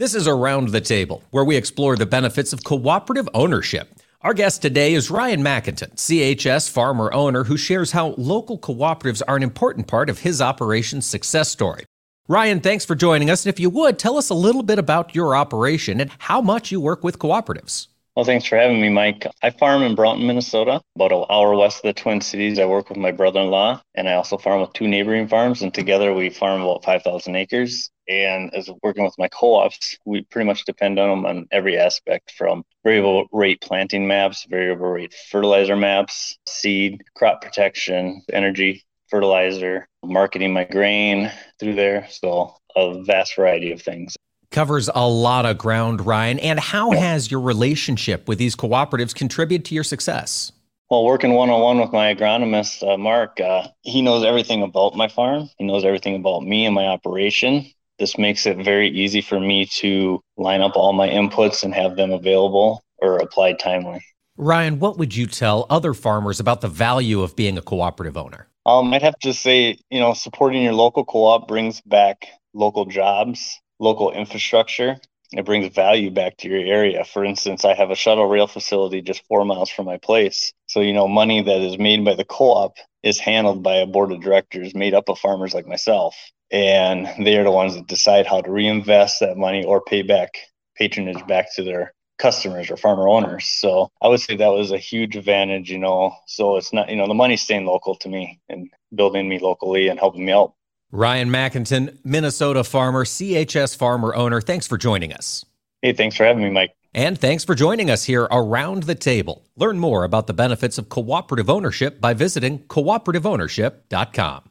This is Around the Table, where we explore the benefits of cooperative ownership. Our guest today is Ryan Mackinton, CHS farmer owner, who shares how local cooperatives are an important part of his operation's success story. Ryan, thanks for joining us. And if you would, tell us a little bit about your operation and how much you work with cooperatives. Well, thanks for having me, Mike. I farm in Brownton, Minnesota, about an hour west of the Twin Cities. I work with my brother in law, and I also farm with two neighboring farms, and together we farm about 5,000 acres. And as working with my co ops, we pretty much depend on them on every aspect from variable rate planting maps, variable rate fertilizer maps, seed, crop protection, energy, fertilizer, marketing my grain through there. So, a vast variety of things covers a lot of ground, Ryan. And how has your relationship with these cooperatives contributed to your success? Well, working one on one with my agronomist, uh, Mark, uh, he knows everything about my farm. He knows everything about me and my operation. This makes it very easy for me to line up all my inputs and have them available or applied timely. Ryan, what would you tell other farmers about the value of being a cooperative owner? Um, I'd have to say, you know, supporting your local co op brings back local jobs local infrastructure. It brings value back to your area. For instance, I have a shuttle rail facility just four miles from my place. So, you know, money that is made by the co op is handled by a board of directors made up of farmers like myself. And they are the ones that decide how to reinvest that money or pay back patronage back to their customers or farmer owners. So I would say that was a huge advantage, you know. So it's not, you know, the money's staying local to me and building me locally and helping me out. Ryan Mackinton, Minnesota farmer, CHS farmer owner, thanks for joining us. Hey, thanks for having me, Mike. And thanks for joining us here around the table. Learn more about the benefits of cooperative ownership by visiting cooperativeownership.com.